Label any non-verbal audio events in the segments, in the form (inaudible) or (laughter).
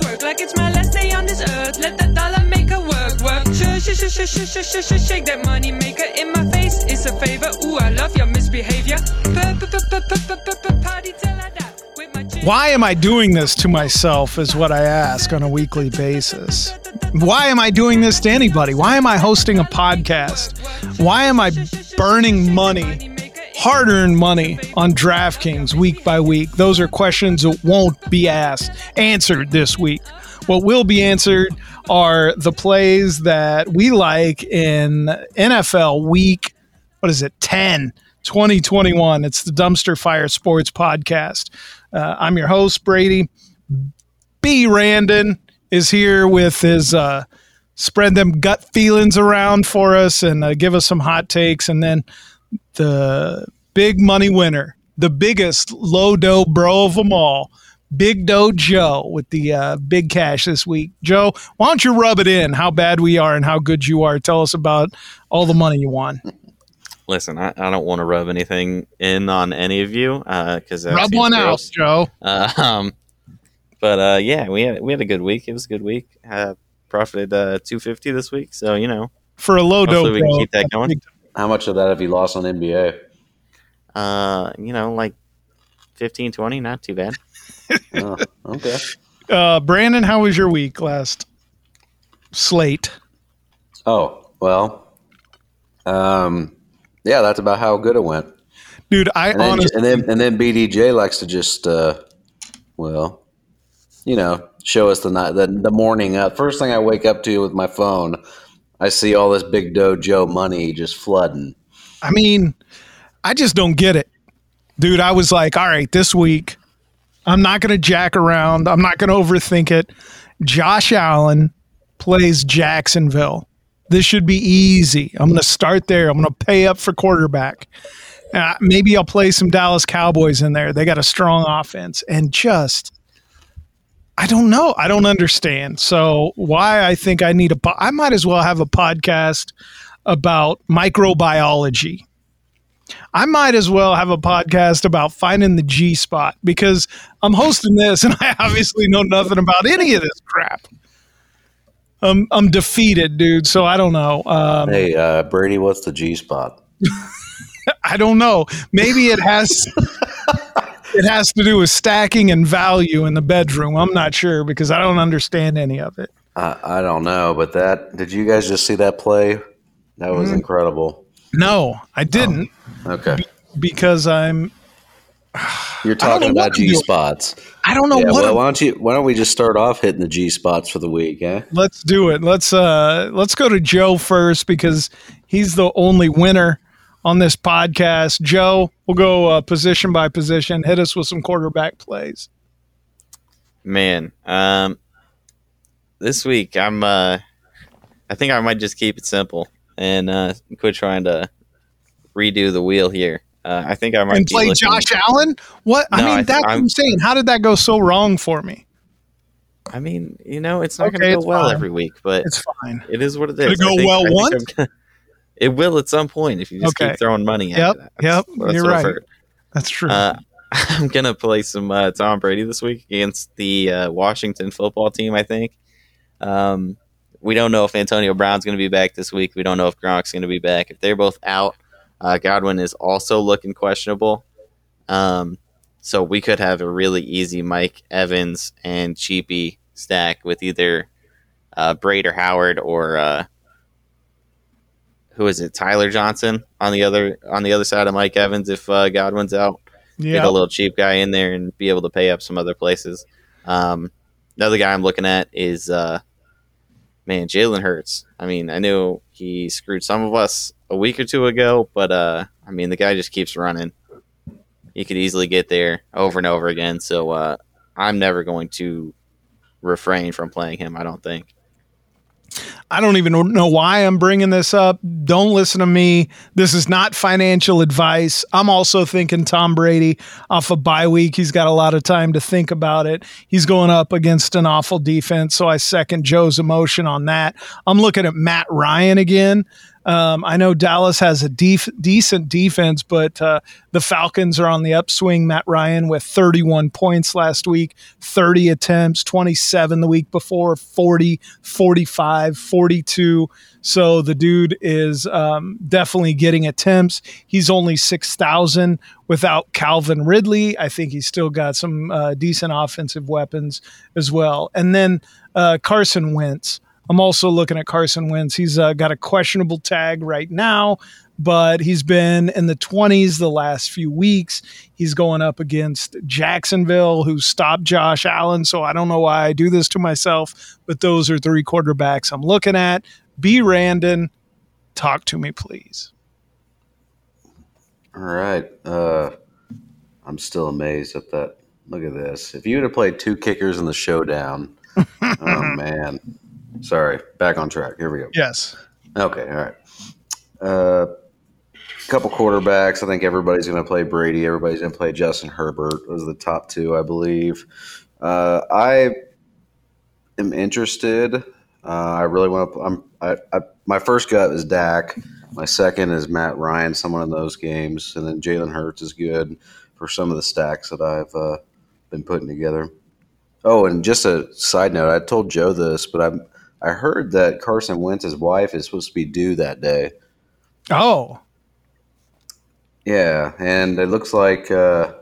Twerk like it's my last day on this earth. Let the dollar make her work, work. Shake that money maker in my face. It's a favor. Ooh, I love your misbehavior. Party till I die. Why am I doing this to myself is what I ask on a weekly basis. Why am I doing this to anybody? Why am I hosting a podcast? Why am I burning money, hard earned money on DraftKings week by week? Those are questions that won't be asked, answered this week. What will be answered are the plays that we like in NFL week, what is it, 10, 2021. It's the Dumpster Fire Sports Podcast. Uh, I'm your host, Brady. B. Randon is here with his uh, spread them gut feelings around for us and uh, give us some hot takes. And then the big money winner, the biggest low dough bro of them all, Big Dough Joe with the uh, big cash this week. Joe, why don't you rub it in how bad we are and how good you are? Tell us about all the money you won. Listen, I, I don't want to rub anything in on any of you because Rub one out, Joe. Uh, (laughs) um, but uh, yeah, we had we had a good week. It was a good week. Uh, profited uh, two fifty this week, so you know, For a low dough we can keep that going. How much of that have you lost on NBA? Uh, you know, like 15, 20, not too bad. (laughs) Oh, okay. Uh, Brandon, how was your week last slate? Oh well, um, yeah, that's about how good it went. Dude, I And then, honestly, and then and then BDJ likes to just, uh, well, you know, show us the night the, the morning. Uh, first thing I wake up to with my phone, I see all this big dojo money just flooding. I mean, I just don't get it. Dude, I was like, all right, this week, I'm not going to jack around. I'm not going to overthink it. Josh Allen plays Jacksonville. This should be easy. I'm going to start there. I'm going to pay up for quarterback. Uh, maybe I'll play some Dallas Cowboys in there. They got a strong offense. And just, I don't know. I don't understand. So, why I think I need a, po- I might as well have a podcast about microbiology. I might as well have a podcast about finding the G spot because I'm hosting this and (laughs) I obviously know nothing about any of this crap. I'm I'm defeated, dude. So I don't know. Um, Hey, uh, Brady, what's the G spot? (laughs) I don't know. Maybe it has it has to do with stacking and value in the bedroom. I'm not sure because I don't understand any of it. I, I don't know, but that did you guys just see that play? That was Mhm. incredible. No, I didn't Okay, because I'm (sighs) you're talking about G spots. I don't know Yeah, what well, why don't you? Why don't we just start off hitting the G spots for the week? Eh? let's do it. Let's uh let's go to Joe first because he's the only winner on this podcast. Joe, we'll go uh, position by position. Hit us with some quarterback plays. Man, um, this week I'm uh, I think I might just keep it simple and uh, quit trying to redo the wheel here. Uh, I think I might and play looking... Josh Allen. What no, I mean, I th- that's I'm... Saying. How did that go so wrong for me? I mean, you know, it's not Okay, going to go well fine. every week, but It's fine. it is what it is. it go think- well once? (laughs) It will at some point if you just Okay. keep throwing money at Yep, it. yep, what- you're right. That's true. Uh, (laughs) I'm gonna play some uh, Tom Brady this week against the uh, Washington football team. I think. Um, we don't know if Antonio Brown's going to be back this week. We don't know if Gronk's going to be back. If they're both out, uh, Godwin is also looking questionable. Um, so we could have a really easy Mike Evans and Cheapy stack with either uh, Brate or Howard or uh, who is it? Tyler Johnson on the other on the other side of Mike Evans if uh, Godwin's out get a little cheap guy in there and be able to pay up some other places. Um, another guy I'm looking at is uh, man Jalen Hurts. I mean, I knew he screwed some of us a week or two ago, but uh, I mean the guy just keeps running. He could easily get there over and over again. So uh, I'm never going to refrain from playing him. I don't think. I don't even know why I'm bringing this up. Don't listen to me. This is not financial advice. I'm also thinking Tom Brady off a bye week. He's got a lot of time to think about it. He's going up against an awful defense, so I second Joe's emotion on that. I'm looking at Matt Ryan again. Um, I know Dallas has a def- decent defense, but uh, the Falcons are on the upswing. Matt Ryan with 31 points last week, 30 attempts, 27 the week before, 40, 45, 42. So the dude is um, definitely getting attempts. He's only 6,000 without Calvin Ridley. I think he's still got some uh, decent offensive weapons as well. And then uh, Carson Wentz. I'm also looking at Carson Wentz. He's uh, got a questionable tag right now, but he's been in the 20s the last few weeks. He's going up against Jacksonville, who stopped Josh Allen. So I don't know why I do this to myself, but those are three quarterbacks I'm looking at. B. Randon, talk to me, please. All right. Uh, I'm still amazed at that. Look at this. If you would have played two kickers in the showdown, (laughs) oh man. Sorry. Back on track. Here we go. Yes. Okay. All right. Uh, couple quarterbacks. I think everybody's going to play Brady. Everybody's going to play Justin Herbert. Those are the top two, I believe. Uh, I am interested. Uh, I really want to. I'm. I, I, my first gut is Dak. My second is Matt Ryan. Someone in those games, and then Jalen Hurts is good for some of the stacks that I've uh, been putting together. Oh, and just a side note, I told Joe this, but I'm I heard that Carson Wentz's wife is supposed to be due that day. Oh, Yeah, and it looks like, uh,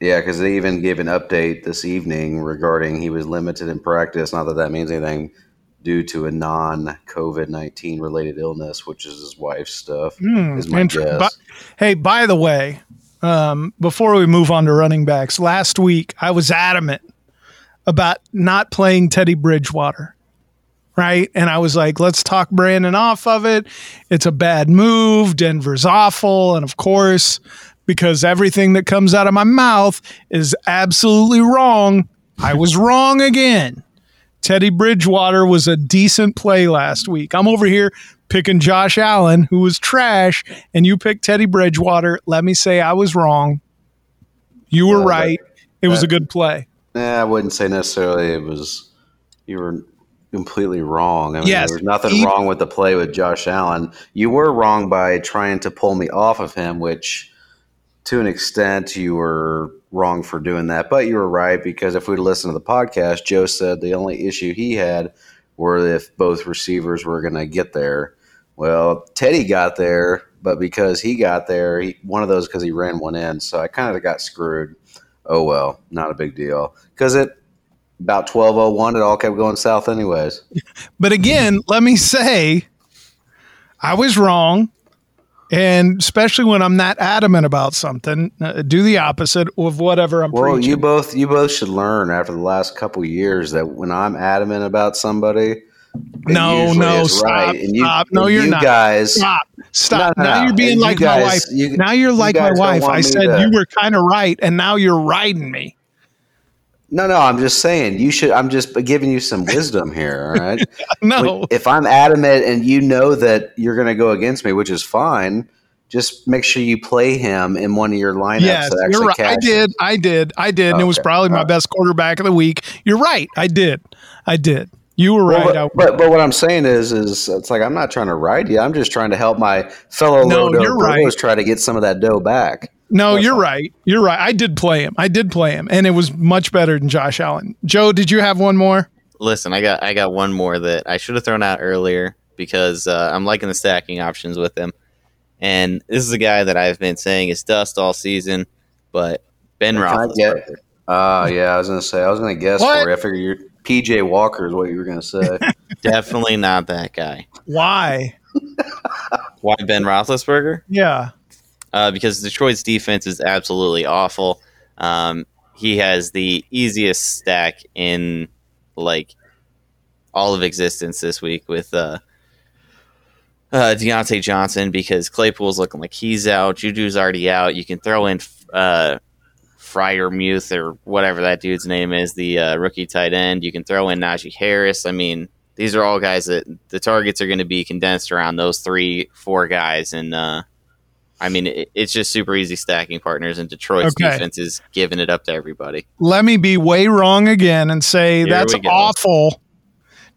yeah, because they even gave an update this evening regarding he was limited in practice. Not that that means anything, due to a non-COVID nineteen related illness, which is his wife's stuff. Hmm, is my guess. but- hey, by the way, um, before we move on to running backs, last week I was adamant about not playing Teddy Bridgewater. Right. And I was like, let's talk Brandon off of it. It's a bad move. Denver's awful. And of course, because everything that comes out of my mouth is absolutely wrong, I was wrong again. Teddy Bridgewater was a decent play last week. I'm over here picking Josh Allen, who was trash, and you picked Teddy Bridgewater. Let me say I was wrong. You were Well, that- right. It was a good play. Nah, I wouldn't say necessarily it was you were completely wrong. I mean, Yes, there was nothing he- wrong with the play with Josh Allen. You were wrong by trying to pull me off of him, which to an extent you were wrong for doing that. But you were right because if we'd listened to the podcast, Joe said the only issue he had were if both receivers were going to get there. Well, Teddy got there, but because he got there, he, one of those because he ran one in. So I kind of got screwed. Oh well, not a big deal because it about twelve oh one, it all kept going south anyways. (laughs) But again, let me say I was wrong. And especially when I'm not adamant about something, uh, do the opposite of whatever I'm Well, preaching. you both you both should learn after the last couple years that when I'm adamant about somebody, No, no, stop, And you, stop. No, you're you not. guys. Stop. Stop. No, no, now you're being like my wife. you- now you're you like my wife. I said to- you were kind of right, and now you're riding me. No, no, I'm just saying you should. I'm just giving you some wisdom here. All right. (laughs) No. if I'm adamant and you know that you're going to go against me, which is fine, just make sure you play him in one of your lineups. Yes, that you're right. I did. I did. I did. And it was Okay. probably my All right. best quarterback of the week. You're right. I did. I did. You were right. I- but, but but what I'm saying is is it's like I'm not trying to ride you. I'm just trying to help my fellow No, low dough you're bros right. try to get some of that dough back. no, that's you're all. right. You're right. I did play him. I did play him, and it was much better than Josh Allen. Joe, did you have one more? Listen, I got I got one more that I should have thrown out earlier because uh, I'm liking the stacking options with him. And this is a guy that I've been saying is dust all season, but Ben Can I get- Roethlisberger. Uh yeah, I was gonna say I was gonna guess What? for you. I figured you're PJ Walker is what you were gonna say. (laughs) Definitely not that guy. Why? Why Ben Roethlisberger? Yeah. uh, because Detroit's defense is absolutely awful. Um, he has the easiest stack in like all of existence this week with uh, uh, Diontae Johnson because Claypool's looking like he's out. Juju's already out. You can throw in uh, Freiermuth or whatever that dude's name is, the uh, rookie tight end. You can throw in Najee Harris. I mean, these are all guys that the targets are going to be condensed around those three, four guys, and uh, I mean, it, it's just super easy stacking partners, and Detroit's Okay. defense is giving it up to everybody. Let me be way wrong again and say Here that's awful.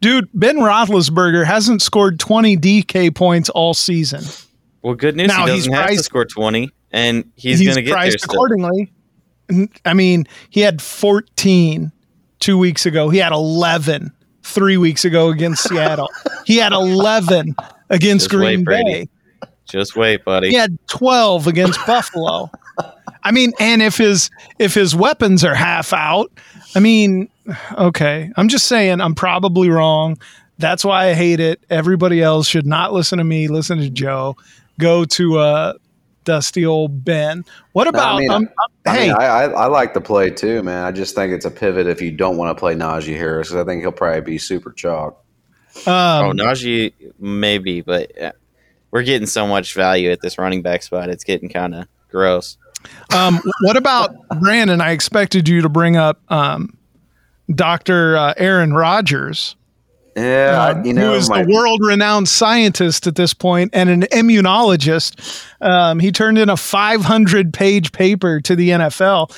Dude, Ben Roethlisberger hasn't scored 20 DK points all season. Well, good news. Now, he he's doesn't have to score 20, and he's, going to get priced accordingly. I mean, he had 14 two weeks ago. He had 11 three weeks ago against Seattle. (laughs) he had 11 against Just wait, Green Brady. Bay. Just wait, buddy. He had 12 against Buffalo. (laughs) I mean, and if his if his weapons are half out, I mean, okay. I'm just saying I'm probably wrong. That's why I hate it. Everybody else should not listen to me, listen to Joe. Go to uh dusty old Ben. What No, about I mean, um, um, I hey, mean, I, I, I like the play too, man. I just think it's a pivot if you don't want to play Najee Harris 'cause I think he'll probably be super chalk. oh, um, Najee, maybe, but uh, we're getting so much value at this running back spot. It's getting kind of gross. um, what about (laughs) Brandon? I expected you to bring up um, Dr. Uh, Aaron Rodgers. Yeah, I- um, you know, who is my- the world-renowned scientist at this point and an immunologist. Um, he turned in a 500-page paper to the NFL.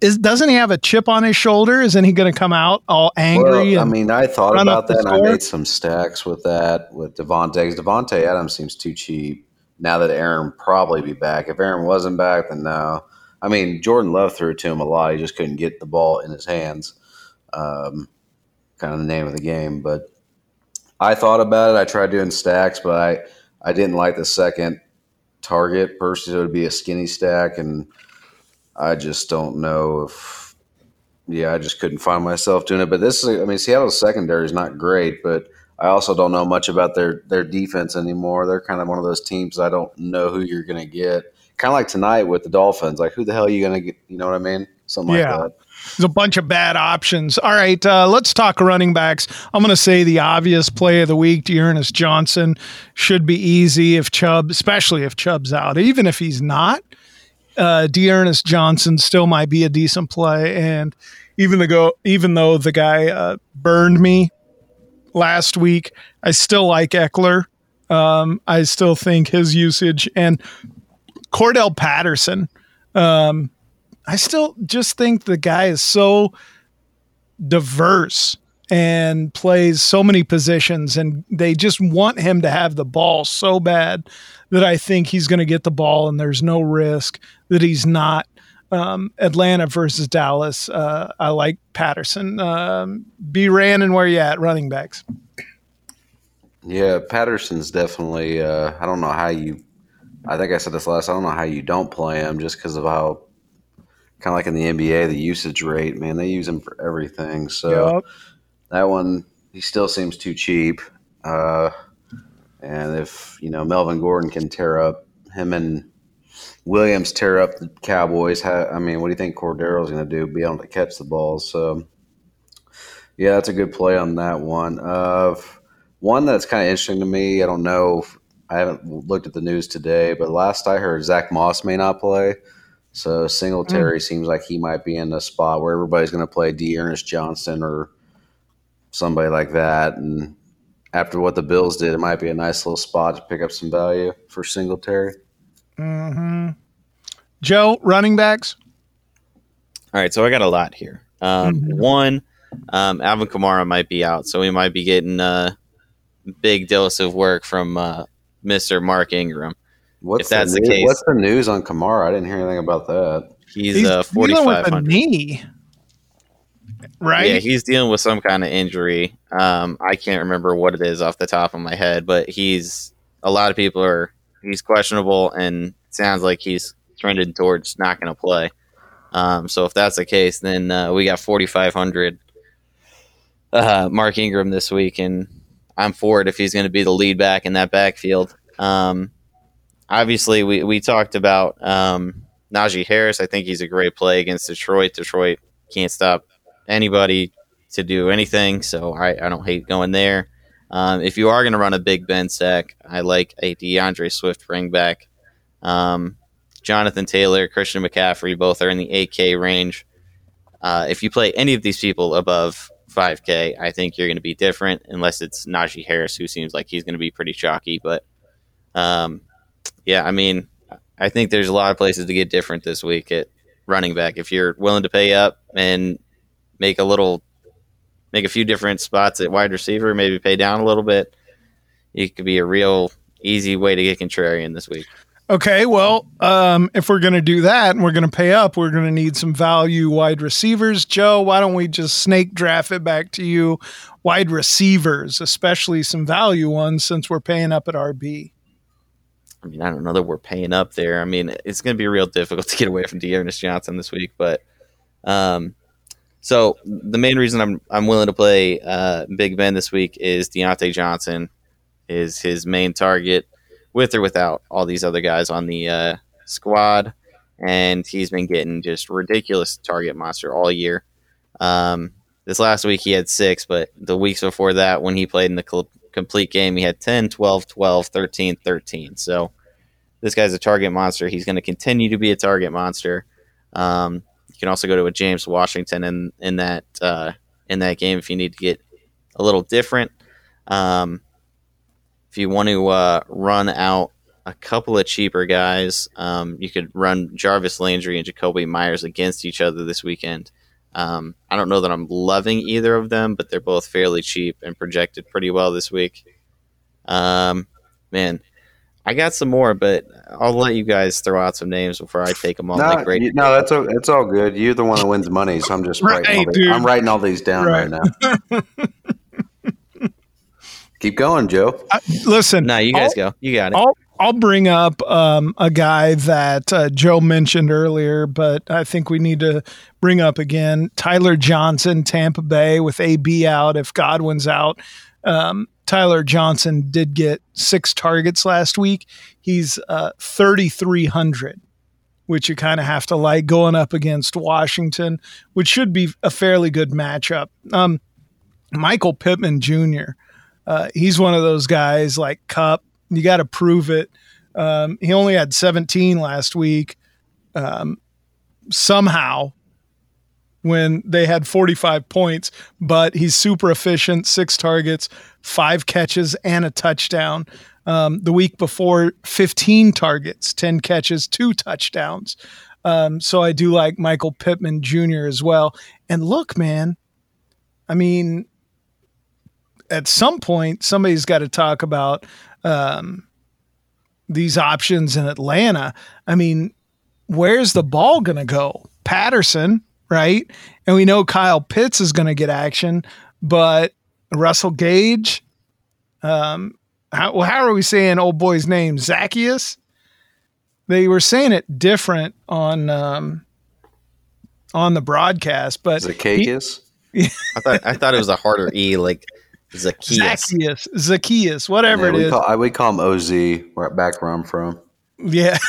Is, doesn't he have a chip on his shoulder? Isn't he going to come out all angry? Well, I mean, I thought about that, and I made some stacks with that with Davante. Davante Adams seems too cheap now that Aaron probably be back. If Aaron wasn't back, then no. I mean, Jordan Love threw it to him a lot. He just couldn't get the ball in his hands. Um, kind of the name of the game. But I thought about it. I tried doing stacks, but I I didn't like the second target. Personally, it would be a skinny stack, and I just don't know if yeah, I just couldn't find myself doing it. But this is, I mean, Seattle's secondary is not great, but I also don't know much about their their defense anymore. They're kind of one of those teams I don't know who you're going to get. Kind of like tonight with the Dolphins. Like, who the hell are you going to get? You know what I mean? Something Yeah. like that. There's a bunch of bad options. All right, uh, let's talk running backs. I'm going to say the obvious play of the week, D'Ernest Johnson, should be easy if Chubb, especially if Chubb's out. Even if he's not, uh, D'Ernest Johnson still might be a decent play. And even the go, even though the guy uh, burned me last week, I still like Ekeler. Um, I still think his usage and Cordarrelle Patterson. Um, I still just think the guy is so diverse and plays so many positions and they just want him to have the ball so bad that I think he's going to get the ball and there's no risk that he's not um, Atlanta versus Dallas. Uh, I like Patterson. Um, B. and where you at? Running backs. Yeah, Patterson's definitely. Uh, I don't know how you. I think I said this last. I don't know how you don't play him just because of how, kind of like in the NBA, the usage rate. Man, they use him for everything. So Yup. that one, he still seems too cheap. Uh, and if you know Melvin Gordon can tear up him and Williams tear up the Cowboys, ha I mean, what do you think Cordero's going to do? Be able to catch the ball. So yeah, that's a good play on that one. Uh, one that's kind of interesting to me. I don't know. If, I haven't looked at the news today, but last I heard, Zack Moss may not play. So Singletary seems like he might be in a spot where everybody's going to play D'Ernest Johnson or somebody like that. And after what the Bills did, it might be a nice little spot to pick up some value for Singletary. hmm Joe, running backs. All right, so I got a lot here. Um, Mhm. One, um, Alvin Kamara might be out, so we might be getting a big dose of work from uh, Mr. Mark Ingram. What's If that's the news, case- what's the news on Kamara? I didn't hear anything about that. He's, uh, dealing with a 4,500. knee, right? Yeah, he's dealing with some kind of injury. Um, I can't remember what it is off the top of my head, but he's a lot of people are he's questionable, and sounds like he's trending towards not going to play. Um, so if that's the case, then uh, we got 4,500 uh, Mark Ingram this week, and I'm for it if he's going to be the lead back in that backfield. Um, obviously, we, we talked about um, Najee Harris. I think he's a great play against Detroit. Detroit can't stop anybody to do anything, so I, I don't hate going there. Um, if you are going to run a big Ben sack, I like a D'Andre Swift bring back. Um, Jonathan Taylor, Christian McCaffrey, both are in the 8K range. Uh, if you play any of these people above 5K, I think you're going to be different, unless it's Najee Harris, who seems like he's going to be pretty chalky. But um, yeah, I mean, I think there's a lot of places to get different this week at running back. If you're willing to pay up and make a little make a few different spots at wide receiver, maybe pay down a little bit. It could be a real easy way to get contrarian this week. Okay, well, um, if we're going to do that and we're going to pay up, we're going to need some value wide receivers. Joe, why don't we just snake draft it back to you? Wide receivers, especially some value ones, since we're paying up at RB. I mean, I don't know that we're paying up there. I mean, it's going to be real difficult (laughs) to get away from D'Ernest Johnson this week, but um, so the main reason I'm I'm willing to play uh, Big Ben this week is Diontae Johnson is his main target with or without all these other guys on the uh, squad. And he's been getting just ridiculous target monster all year. Um, this last week he had six, but the weeks before that, when he played in the complete game, he had 10, 12, 12, 13, 13. So this guy's a target monster. He's going to continue to be a target monster. Um, you can also go to a James Washington in in that uh, in that game if you need to get a little different. Um, if you want to uh, run out a couple of cheaper guys, um, you could run Jarvis Landry and Jakobi Meyers against each other this weekend. Um, I don't know that I'm loving either of them, but they're both fairly cheap and projected pretty well this week. Um, man, I got some more, but I'll let you guys throw out some names before I take them all. No, like you- no, that's all, it's all good. You're the one that wins money, so I'm just writing. all Right, the- dude. I'm writing all these down right, Right. now. (laughs) Keep going, Joe. Uh, listen, No, you guys go. You got it. I'll I'll bring up um, a guy that uh, Joe mentioned earlier, but I think we need to bring up again. Tyler Johnson, Tampa Bay, with AB out. If Godwin's out, um, Tyler Johnson did get six targets last week. He's uh, thirty three hundred, which you kind of have to like going up against Washington, which should be a fairly good matchup. Um, Michael Pittman Jr. Uh, he's one of those guys like Kupp. You got to prove it. Um, he only had 17 last week. Um, somehow, when they had 45 points, but he's super efficient, six targets, five catches, and a touchdown. Um, the week before, 15 targets, 10 catches, two touchdowns. Um, so I do like Michael Pittman Jr. as well. And look, man, I mean, at some point, somebody's got to talk about um, these options in Atlanta. I mean, where's the ball going to go? Patterson, right? And we know Kyle Pitts is going to get action, but Russell Gage, um, how, well, how are we saying old boy's name? Zaccheaus? They were saying it different on um, on the broadcast, but Zaccheaus. (laughs) I thought I thought it was a harder E, like Zaccheaus. Zaccheaus, Zaccheaus, whatever Yeah, it we is. call I, we call him Oz. Right back where I'm from. Yeah. (laughs)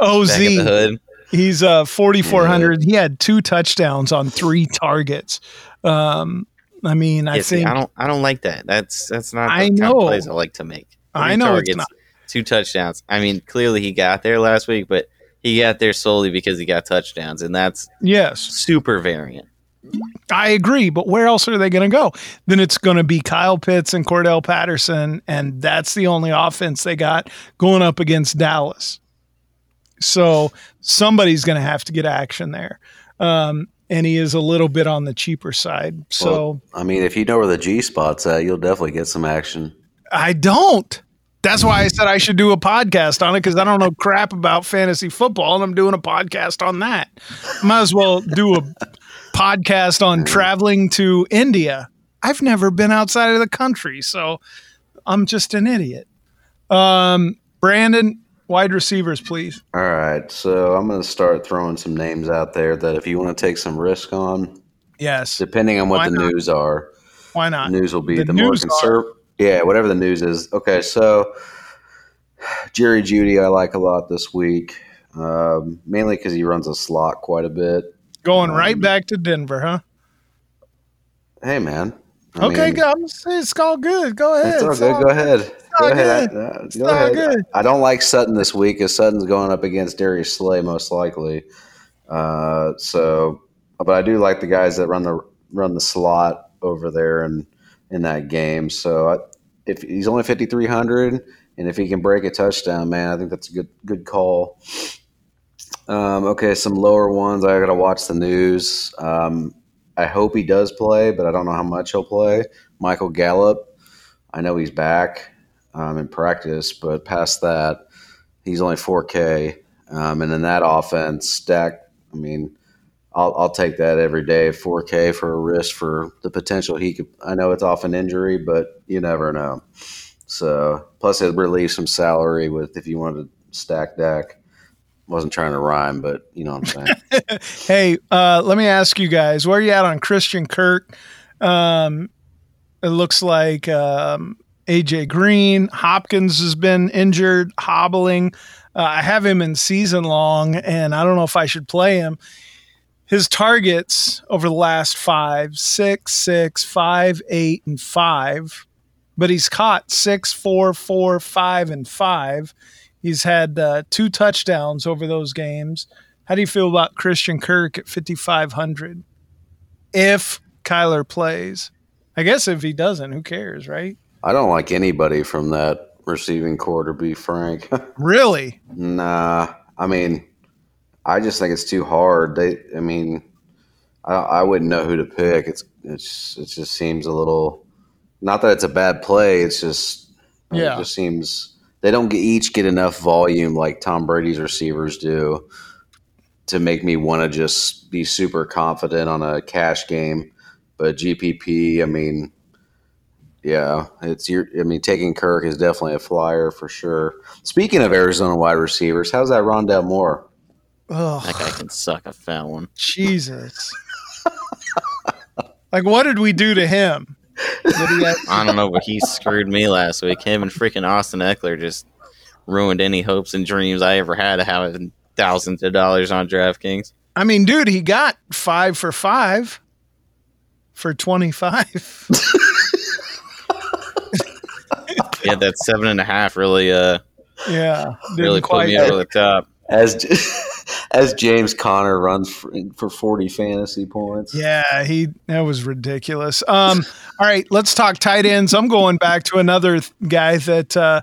OZ. Back at the hood. He's uh 4400. He had two touchdowns on three targets. Um I mean, I Yeah, see, think I don't I don't like that. That's that's not the I kind know. of plays I like to make. I Three know it's targets, not. two touchdowns. I mean, clearly he got there last week, but he got there solely because he got touchdowns, and that's yes, super variant. I agree, but where else are they going to go? Then it's going to be Kyle Pitts and Cordarrelle Patterson and that's the only offense they got going up against Dallas. So somebody's going to have to get action there. Um and he is a little bit on the cheaper side. So Well, I mean, if you know where the G spot's at, you'll definitely get some action. I don't. That's why I said I should do a podcast on it because I don't know crap about fantasy football, and I'm doing a podcast on that. Might as well do a podcast on traveling to India. I've never been outside of the country, so I'm just an idiot. Um, Brandon, wide receivers, please. All right, so I'm going to start throwing some names out there that if you want to take some risk on, Yes. depending on what Why the not? news are, Why not? news will be The the, more conservative. Yeah, whatever the news is. Okay, so Jerry Jeudy, I like a lot this week, um, mainly because he runs a slot quite a bit. Going right back to Denver, huh? Hey, man. I Okay, mean, go. I'm It's all good. Go ahead. It's all It's good. all- Go ahead. Go ahead. good. Uh, It's go all ahead. good. I don't like Sutton this week because Sutton's going up against Darius Slay most likely. Uh, so, but I do like the guys that run the run the slot over there and in that game. So, I, if he's only fifty three hundred, and if he can break a touchdown, man, I think that's a good good call. Um, okay, some lower ones. I got to watch the news. Um, I hope he does play, but I don't know how much he'll play. Michael Gallup, I know he's back um, in practice, but past that, he's only 4K. Um, and in that offense, stack, I mean, I'll, I'll take that every day. 4K for a risk for the potential he could. I know it's off an injury, but you never know. So plus it relieves some salary with if you wanted to stack Dak. Wasn't trying to rhyme, but you know what I'm saying. (laughs) hey, uh, let me ask you guys, where are you at on Christian Kirk? Um, it looks like um, AJ Green, Hopkins has been injured, hobbling. Uh, I have him in season long, and I don't know if I should play him. His targets over the last five, six, six, five, eight, and five, but he's caught six, four, four, five, and five. He's had uh, two touchdowns over those games. How do you feel about Christian Kirk at 5,500 if Kyler plays? I guess if he doesn't, who cares, right? I don't like anybody from that receiving corps, to be frank. (laughs) really? Nah. I mean, I just think it's too hard. They, I mean, I, I wouldn't know who to pick. It's, it's, it just seems a little, not that it's a bad play. It's just, yeah. it just seems they don't get, each get enough volume like Tom Brady's receivers do to make me want to just be super confident on a cash game. But GPP, I mean, yeah, it's your. I mean, taking Kirk is definitely a flyer for sure. Speaking of Arizona wide receivers, how's that Rondale Moore? Oh, That guy can suck a fat one. Jesus. (laughs) like, what did we do to him? Did he have- I don't know, but he screwed me last week. Him and freaking Austin Ekeler just ruined any hopes and dreams I ever had of having thousands of dollars on DraftKings. I mean, dude, he got five for five for 25. (laughs) Yeah, that seven and a half really, uh, yeah. really put me over the top. As (laughs) as James Conner runs for, for forty fantasy points. Yeah, he that was ridiculous. Um, all right, let's talk tight ends. I'm going back to another th- guy that uh,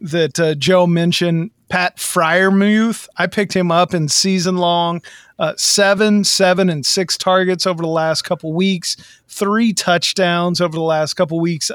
that uh, Joe mentioned, Pat Freiermuth. I picked him up in season long, uh, seven, seven, and six targets over the last couple weeks, three touchdowns over the last couple weeks.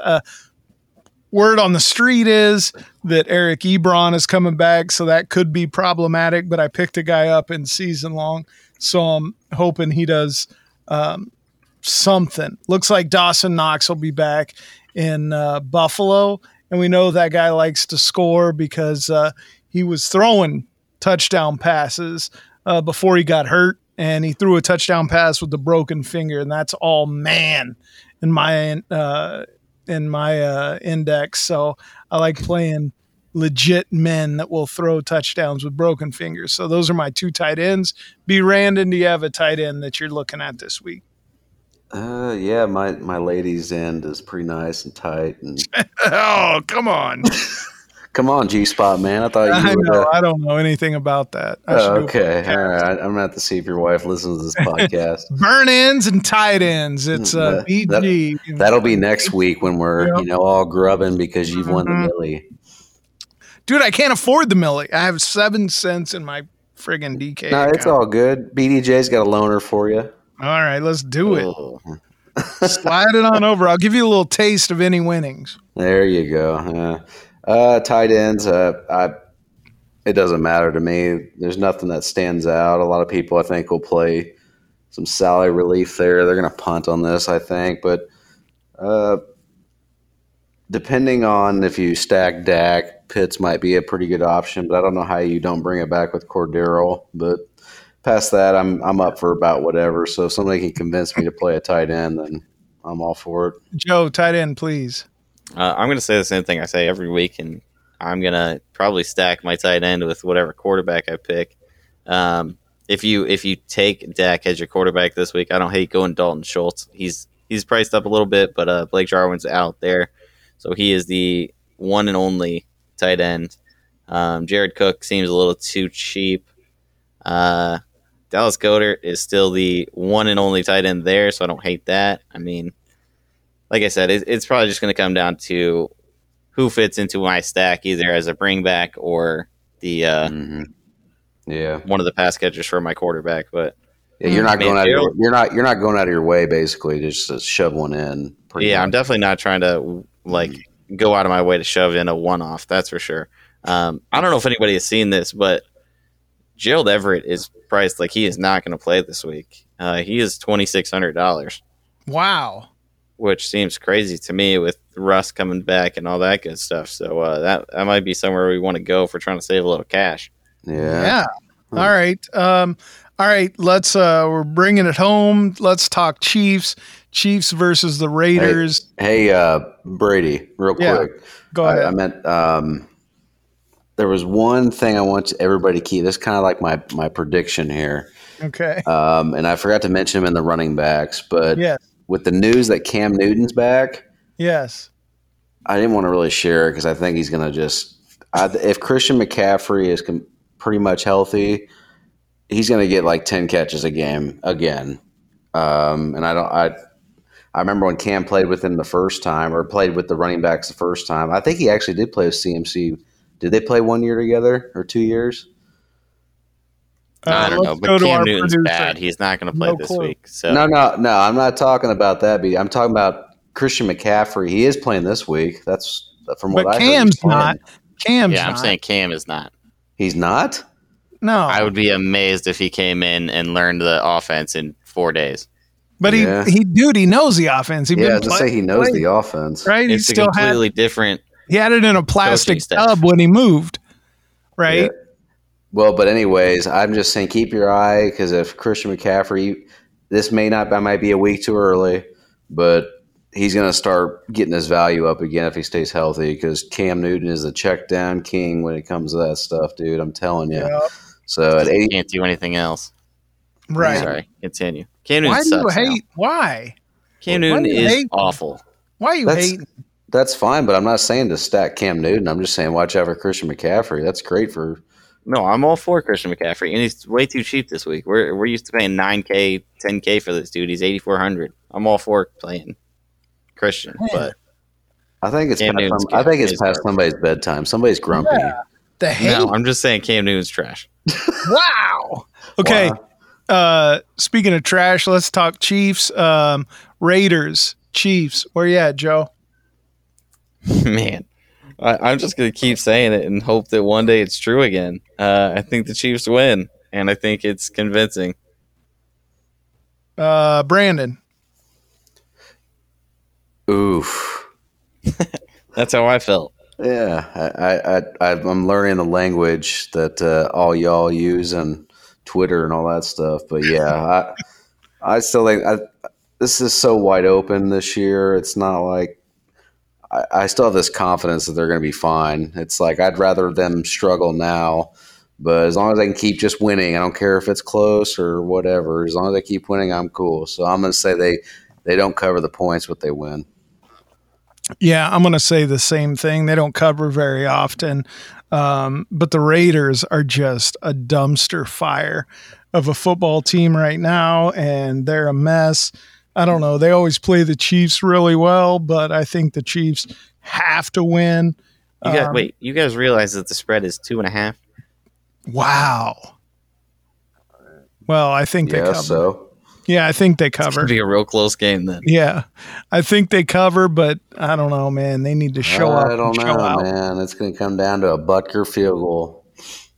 Word on the street is that Eric Ebron is coming back, so that could be problematic. But I picked a guy up in season long, so I'm hoping he does um, something. Looks like Dawson Knox will be back in uh, Buffalo, and we know that guy likes to score because uh, he was throwing touchdown passes uh, before he got hurt, and he threw a touchdown pass with the broken finger, and that's all man in my uh, in my uh, index. So I like playing legit men that will throw touchdowns with broken fingers. So those are my two tight ends. B. Randon, do you have a tight end that you're looking at this week? Uh, yeah, my my ladies' end is pretty nice and tight. And (laughs) oh, come on. (laughs) come on, G Spot man, I thought you I know. Uh, I don't know anything about that. Oh, should do a okay, all right. I'm gonna have to see if your wife listens to this podcast. (laughs) Burn ends and tight ends. It's uh, That- BG. That'll be next week when we're Yep. you know all grubbing because you've won the Mhm. millie. Dude, I can't afford the millie. I have seven cents in my friggin' DK. No, it's all good. BDJ's got a loaner for you. all right. Let's do it. Oh, (laughs) Slide it on over. I'll give you a little taste of any winnings. There you go. Yeah. Uh, tight ends. Uh, I. It doesn't matter to me. There's nothing that stands out. A lot of people, I think, will play some salary relief there. They're going to punt on this, I think. But uh, depending on if you stack Dak, Pitts might be a pretty good option. But I don't know how you don't bring it back with Cordero. But past that, I'm I'm up for about whatever. So if somebody can convince me to play a tight end, then I'm all for it. Joe, tight end, please. Uh, I'm going to say the same thing I say every week, and I'm going to probably stack my tight end with whatever quarterback I pick. Um, if you if you take Dak as your quarterback this week, I don't hate going Dalton Schultz. He's he's priced up a little bit, but uh, Blake Jarwin's out there, so he is the one and only tight end. Um, Jared Cook seems a little too cheap. Uh, Dallas Goedert is still the one and only tight end there, so I don't hate that. I mean, like I said, it, it's probably just going to come down to who fits into my stack, either as a bring back or the uh, Mhm. Yeah. one of the pass catchers for my quarterback. But Yeah, you're not Man, going out. Of your, you're not. You're not going out of your way, basically, to just to shove one in. pretty Yeah, I'm definitely not trying to like go out of my way to shove in a one off. That's for sure. Um, I don't know if anybody has seen this, but Gerald Everett is priced like he is not going to play this week. Uh, he is twenty six hundred dollars, Wow. Which seems crazy to me with Russ coming back and all that good stuff. So uh, that that might be somewhere we want to go if we're trying to save a little cash. Yeah. Yeah. Hmm. All right. Um, all right. Let's. Uh, we're bringing it home. Let's talk Chiefs. Chiefs versus the Raiders. Hey, uh, Brady, real Yeah, quick. Go ahead. I meant um, there was one thing I want everybody to keep. This kind of like my my prediction here, okay. um, and I forgot to mention him in the running backs. But Yes. With the news that Cam Newton's back, Yes. I didn't want to really share it because I think he's going to just. I, if Christian McCaffrey is com- pretty much healthy, he's going to get like ten catches a game again. Um, and I don't. I I remember when Cam played with him the first time, or played with the running backs the first time. I think he actually did play with CMC. Did they play one year together or two years? I don't Uh, know, let's but Cam Newton's producer. bad. He's not going to play No this clue. week. So No, no, no. I'm not talking about that. B. I'm talking about Christian McCaffrey. He is playing this week. That's from what But I heard. he's Cam's playing. not. Cam's yeah, I'm not. saying Cam is not. He's not. no. I would be amazed if he came in and learned the offense in four days. but he, Yeah. he, dude, he knows the offense. He Yeah, I been gonna play- say he knows playing, the offense. right. He It's a still had completely different. he had it in a plastic tub when he moved, right? Yeah. Well, but anyways, I'm just saying keep your eye because if Christian McCaffrey, this may not, I might be a week too early, but he's going to start getting his value up again if he stays healthy because Cam Newton is a check down king when it comes to that stuff, dude. I'm telling you. Yeah. So at 80, Can't do anything else. Right. Sorry. Continue. Cam Newton Why do you sucks. now. hate? Why? Cam why Newton do you is hate? awful. Why are you That's- hating? that's fine, but I'm not saying to stack Cam Newton. I'm just saying watch out for Christian McCaffrey. That's great for. No, I'm all for Christian McCaffrey, and he's way too cheap this week. We're we're used to paying nine k, ten k for this dude. He's eighty four hundred. I'm all for playing Christian, but I think it's Cam past Newton's some- I think it's past garbage. somebody's bedtime. Somebody's grumpy. Yeah. The hate. no, I'm just saying Cam Newton's trash. (laughs) Wow. Okay. Wow. Uh, speaking of trash, let's talk Chiefs. Um, Raiders, Chiefs. Where you at, Joe? (laughs) Man, I, I'm just gonna keep saying it and hope that one day it's true again. Uh, I think the Chiefs win, and I think it's convincing. Uh, Brandon. Oof. (laughs) That's how I felt. Yeah, I, I, I, I'm learning the language that uh, all y'all use and Twitter and all that stuff. But yeah, (laughs) I, I still think I, this is so wide open this year. It's not like I, I still have this confidence that they're going to be fine. It's like I'd rather them struggle now, but as long as I can keep just winning, I don't care if it's close or whatever. As long as I keep winning, I'm cool. So I'm going to say they they don't cover the points, but they win. Yeah, I'm going to say the same thing. They don't cover very often, um, but the Raiders are just a dumpster fire of a football team right now, and they're a mess. I don't know. They always play the Chiefs really well, but I think the Chiefs have to win. You guys, Um, wait, you guys realize that the spread is two and a half? Wow. Well, I think they Yeah, cover. so Yeah, I think they cover. It's gonna cover. be a real close game then. Yeah, I think they cover, but I don't know, man. They need to show up. I don't know, out. man. It's going to come down to a Butker field goal.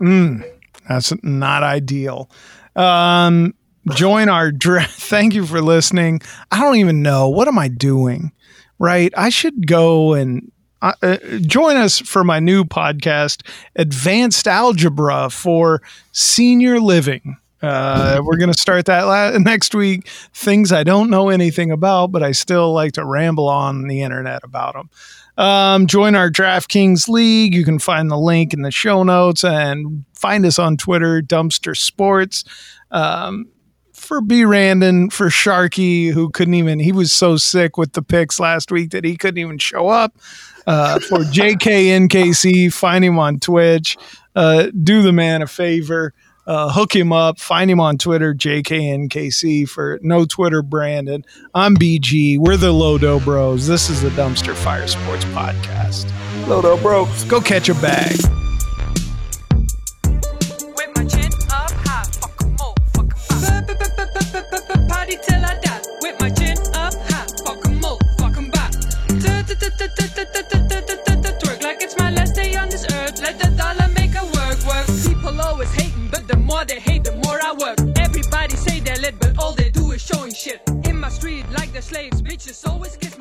Mm, that's not ideal. Um, join our draft. (laughs) Thank you for listening. I don't even know what am I doing. Right, I should go and uh, uh, join us for my new podcast, Advanced Algebra for Senior Living. Uh, we're going to start that la- (laughs) next week. Things I don't know anything about, but I still like to ramble on the internet about them. Um, join our DraftKings League. You can find the link in the show notes and find us on Twitter, Dumpster Sports. Um, for B Randon, for Sharky, who couldn't even, he was so sick with the picks last week that he couldn't even show up. Uh, for (laughs) JKNKC, find him on Twitch. Uh, do the man a favor. Uh, hook him up. Find him on Twitter, JKNKC for no Twitter Brandon. I'm BG. We're the Lodo Bros. This is the Dumpster Fire Sports Podcast. Lodo Bros. Go catch a bag. More they hate, the more I work. Everybody say they're lit, but all they do is showing shit. In my street, like the slaves, bitches always kiss.